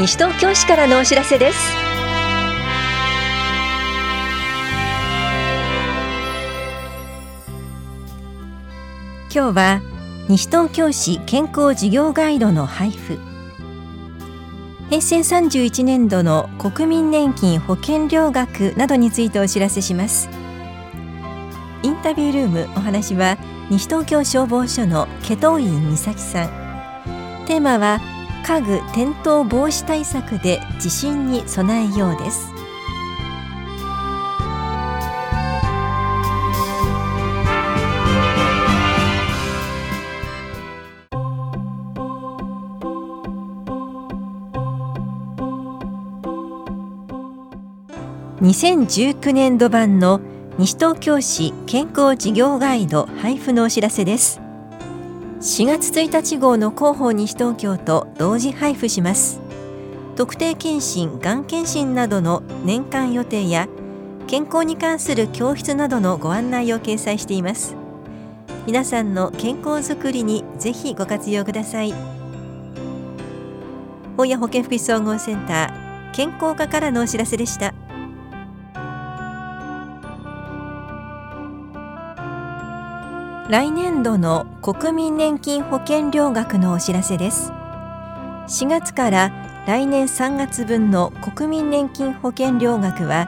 西東京市からのお知らせです。今日は西東京市健康事業ガイドの配布。平成31年度の国民年金保険料額などについてお知らせします。インタビュールームお話は西東京消防署の祁答院美咲さん。テーマは家具転倒防止対策で地震に備えようです。2019年度版の西東京市健康事業ガイド配布のお知らせです。4月1日号の広報西東京と同時配布します。特定健診がん検診などの年間予定や健康に関する教室などのご案内を掲載しています。皆さんの健康づくりにぜひご活用ください。本屋保健福祉総合センター健康課からのお知らせでした。来年度の国民年金保険料額のお知らせです。4月から来年3月分の国民年金保険料額は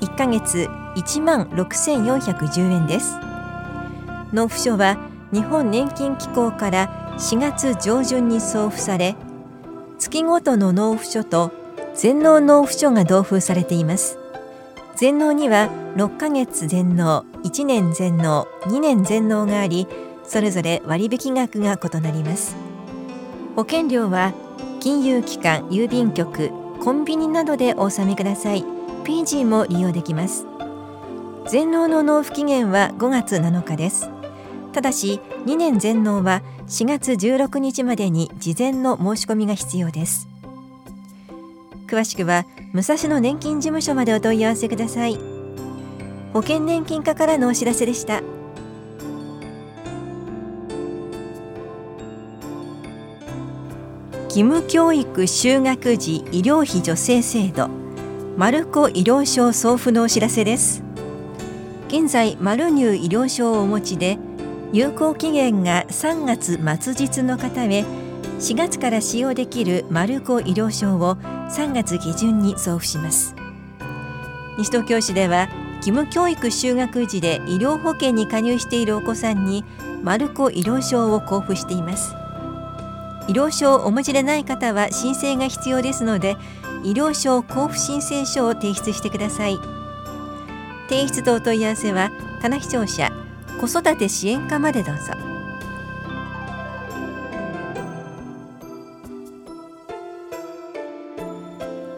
1ヶ月1万6410円です。納付書は日本年金機構から4月上旬に送付され月ごとの納付書と全納納付書が同封されています。全納には6ヶ月全納1年全納2年全納がありそれぞれ割引額が異なります。保険料は金融機関郵便局コンビニなどでお納めください。PG も利用できます。全納の納付期限は5月7日です。ただし2年全納は4月16日までに事前の申し込みが必要です。詳しくは武蔵野年金事務所までお問い合わせください。保険年金課からのお知らせでした。義務教育就学時医療費助成制度。マルコ医療証送付のお知らせです。現在マルニュー医療証をお持ちで有効期限が3月末日の方へ4月から使用できるマルコ医療証を3月下旬に送付します。西東京市では義務教育就学時で医療保険に加入しているお子さんにマルコ医療証を交付しています。医療証をお持ちでない方は申請が必要ですので医療証交付申請書を提出してください。提出とお問い合わせは棚視聴者子育て支援課までどうぞ。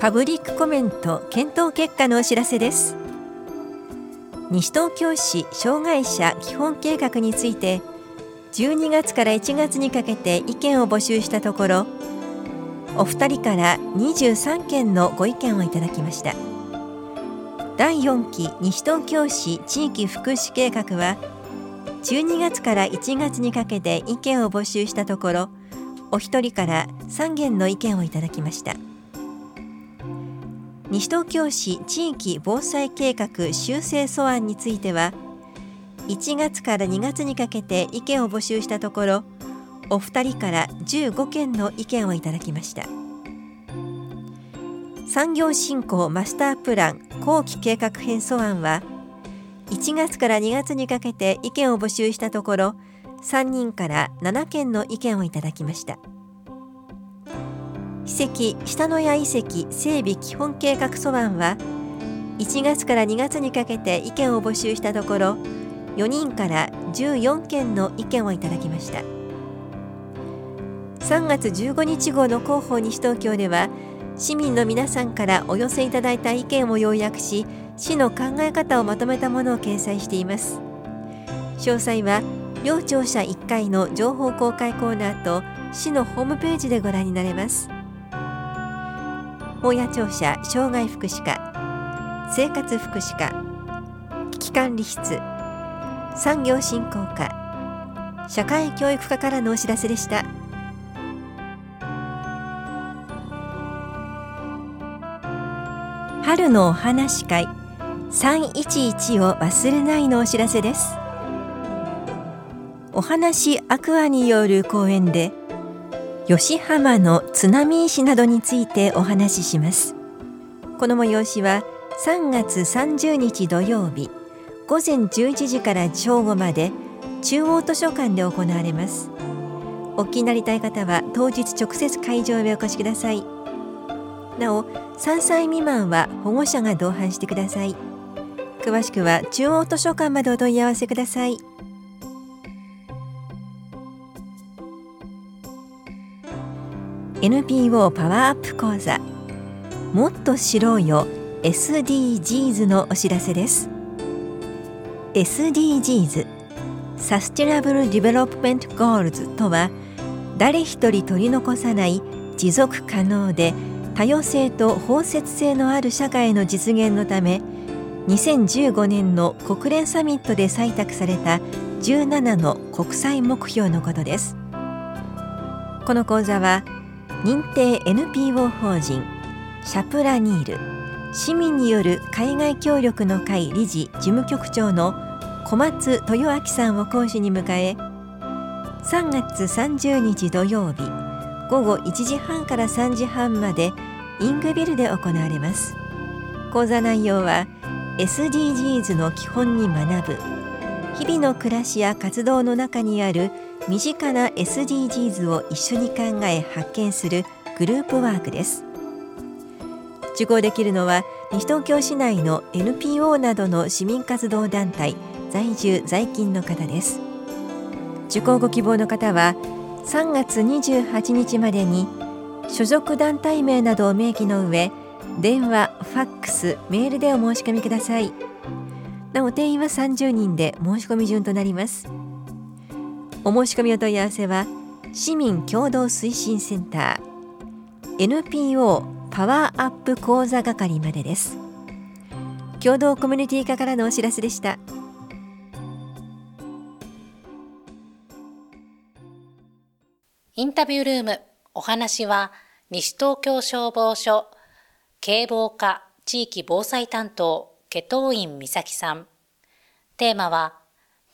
パブリックコメント検討結果のお知らせです。西東京市障害者基本計画について12月から1月にかけて意見を募集したところお二人から23件のご意見をいただきました。第4期西東京市地域福祉計画は12月から1月にかけて意見を募集したところお一人から3件の意見をいただきました。西東京市地域防災計画修正素案については1月から2月にかけて意見を募集したところお二人から15件の意見をいただきました。産業振興マスタープラン後期計画編素案は1月から2月にかけて意見を募集したところ3人から7件の意見をいただきました。史跡下野谷遺跡整備基本計画素案は1月から2月にかけて意見を募集したところ4人から14件の意見をいただきました。3月15日号の広報西東京では市民の皆さんからお寄せいただいた意見を要約し市の考え方をまとめたものを掲載しています。詳細は両庁舎1階の情報公開コーナーと市のホームページでご覧になれます。本屋庁舎障害福祉課生活福祉課危機管理室産業振興課社会教育課からのお知らせでした。春のお話会311を忘れないのお知らせです。お話アクアによる講演で吉浜の津波石などについてお話しします。この催しは3月30日土曜日午前11時から正午まで中央図書館で行われます。お聞きになりたい方は当日直接会場へお越しください。なお3歳未満は保護者が同伴してください。詳しくは中央図書館までお問い合わせください。NPO パワーアップ講座。もっと知ろうよ。SDGs のお知らせです。SDGs Sustainable Development Goals とは誰一人取り残さない持続可能で多様性と包摂性のある社会の実現のため2015年の国連サミットで採択された17の国際目標のことです。この講座は認定 NPO 法人シャプラニール市民による海外協力の会理事事務局長の小松豊明さんを講師に迎え3月30日土曜日午後1時半から3時半までイングビルで行われます。講座内容は SDGs の基本に学ぶ日々の暮らしや活動の中にある身近な SDGs を一緒に考え発見するグループワークです。受講できるのは西東京市内の NPO などの市民活動団体在住在勤の方です。受講ご希望の方は3月28日までに所属団体名などを明記の上電話、ファックス、メールでお申し込みください。なお定員は30人で申し込み順となります。お申し込みお問い合わせは市民共同推進センター NPO パワーアップ講座係までです。共同コミュニティ課からのお知らせでした。インタビュールームお話は西東京消防署警防課地域防災担当祁答院美咲さん。テーマは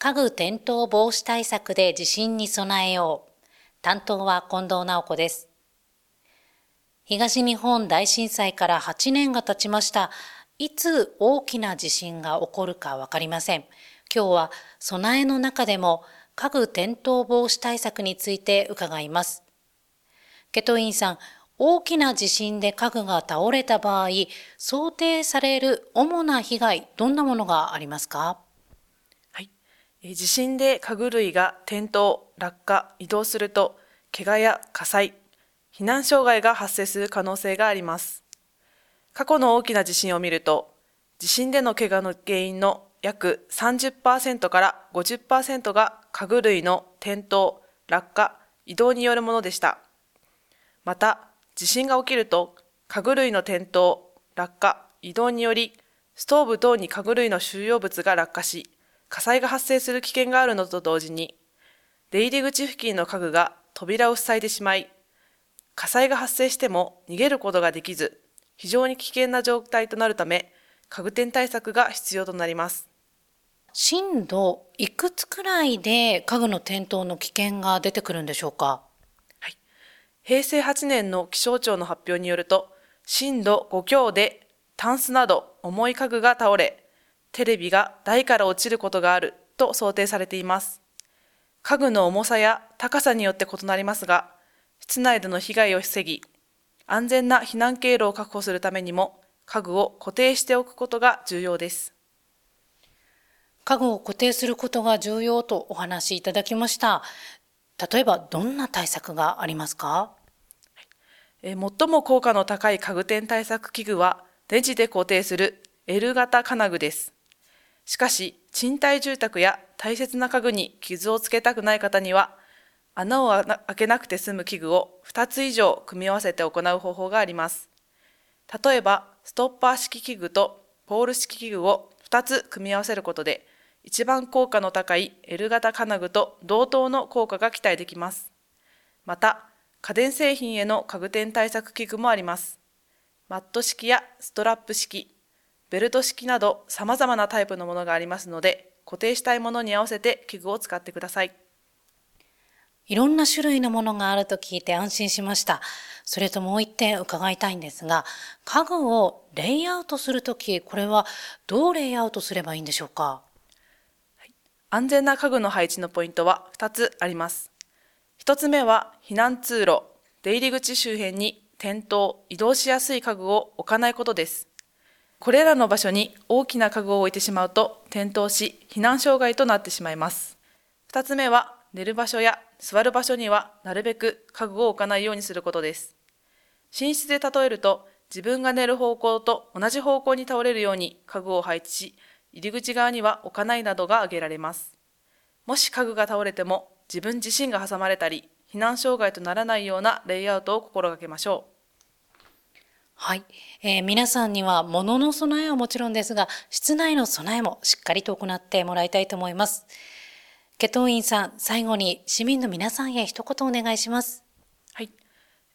家具転倒防止対策で地震に備えよう。担当は近藤直子です。東日本大震災から8年が経ちました。いつ大きな地震が起こるかわかりません。今日は備えの中でも家具転倒防止対策について伺います。ケトインさん、大きな地震で家具が倒れた場合、想定される主な被害、どんなものがありますか？地震で家具類が転倒、落下、移動すると、怪我や火災、避難障害が発生する可能性があります。過去の大きな地震を見ると、地震での怪我の原因の約30%から50%が家具類の転倒、落下、移動によるものでした。また、地震が起きると、家具類の転倒、落下、移動により、ストーブ等に家具類の収容物が落下し、火災が発生する危険があるのと同時に、出入り口付近の家具が扉を塞いでしまい、火災が発生しても逃げることができず、非常に危険な状態となるため、家具店対策が必要となります。震度いくつくらいで家具の転倒の危険が出てくるんでしょうか？はい。平成8年の気象庁の発表によると、震度5強でタンスなど重い家具が倒れ、テレビが台から落ちることがあると想定されています。家具の重さや高さによって異なりますが、室内での被害を防ぎ、安全な避難経路を確保するためにも、家具を固定しておくことが重要です。家具を固定することが重要とお話しいただきました。例えばどんな対策がありますか？最も効果の高い家具店対策器具は、電池で固定する L 型金具です。しかし、賃貸住宅や大切な家具に傷をつけたくない方には、穴を開けなくて済む器具を2つ以上組み合わせて行う方法があります。例えば、ストッパー式器具とポール式器具を2つ組み合わせることで、一番効果の高い L 型金具と同等の効果が期待できます。また、家電製品への家具店対策器具もあります。マット式やストラップ式、ベルト式など様々なタイプのものがありますので、固定したいものに合わせて器具を使ってください。いろんな種類のものがあると聞いて安心しました。それともう一点伺いたいんですが、家具をレイアウトするとき、これはどうレイアウトすればいいんでしょうか？安全な家具の配置のポイントは2つあります。1つ目は避難通路、出入り口周辺に転倒、移動しやすい家具を置かないことです。これらの場所に大きな家具を置いてしまうと転倒し避難障害となってしまいます。2つ目は寝る場所や座る場所にはなるべく家具を置かないようにすることです。寝室で例えると自分が寝る方向と同じ方向に倒れるように家具を配置し、入り口側には置かないなどが挙げられます。もし家具が倒れても自分自身が挟まれたり、避難障害とならないようなレイアウトを心がけましょう。はい、えー、皆さんには物の備えはもちろんですが、室内の備えもしっかりと行ってもらいたいと思います。ケトインさん、最後に市民の皆さんへ一言お願いします。はい。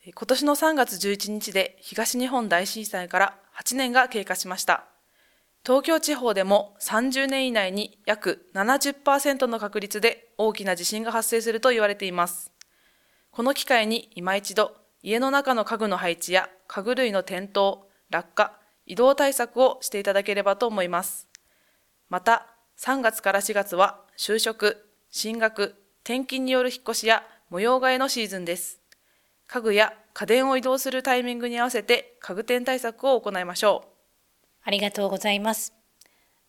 今年の3月11日で東日本大震災から8年が経過しました。東京地方でも30年以内に約70%の確率で大きな地震が発生すると言われています。この機会に今一度家の中の家具の配置や家具類の転倒、落下、移動対策をしていただければと思います。また、3月から4月は就職、進学、転勤による引っ越しや模様替えのシーズンです。家具や家電を移動するタイミングに合わせて家具店対策を行いましょう。ありがとうございます。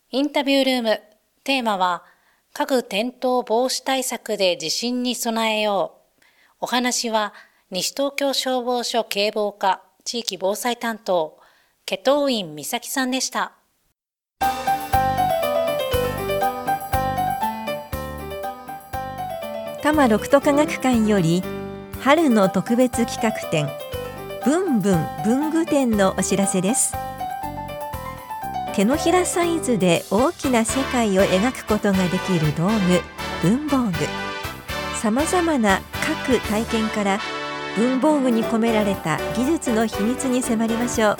インタビュールーム、テーマは、家具転倒防止対策で地震に備えよう。お話は、西東京消防署警防課地域防災担当、ケト院美咲さんでした。多摩六都科学館より春の特別企画展ブンブン文具展のお知らせです手のひらサイズで大きな世界を描くことができる道具文房具さまざまな各体験から文房具に込められた技術の秘密に迫りましょう。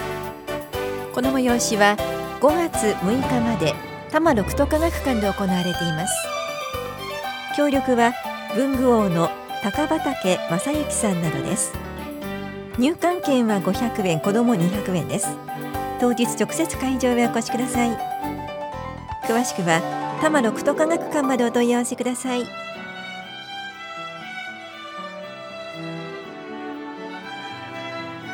この催しは5月6日まで多摩六都科学館で行われています。協力は文具王の高畑正幸さんなどです。入館券は500円子ども200円です。当日直接会場へお越しください。詳しくは多摩六都科学館までお問い合わせください。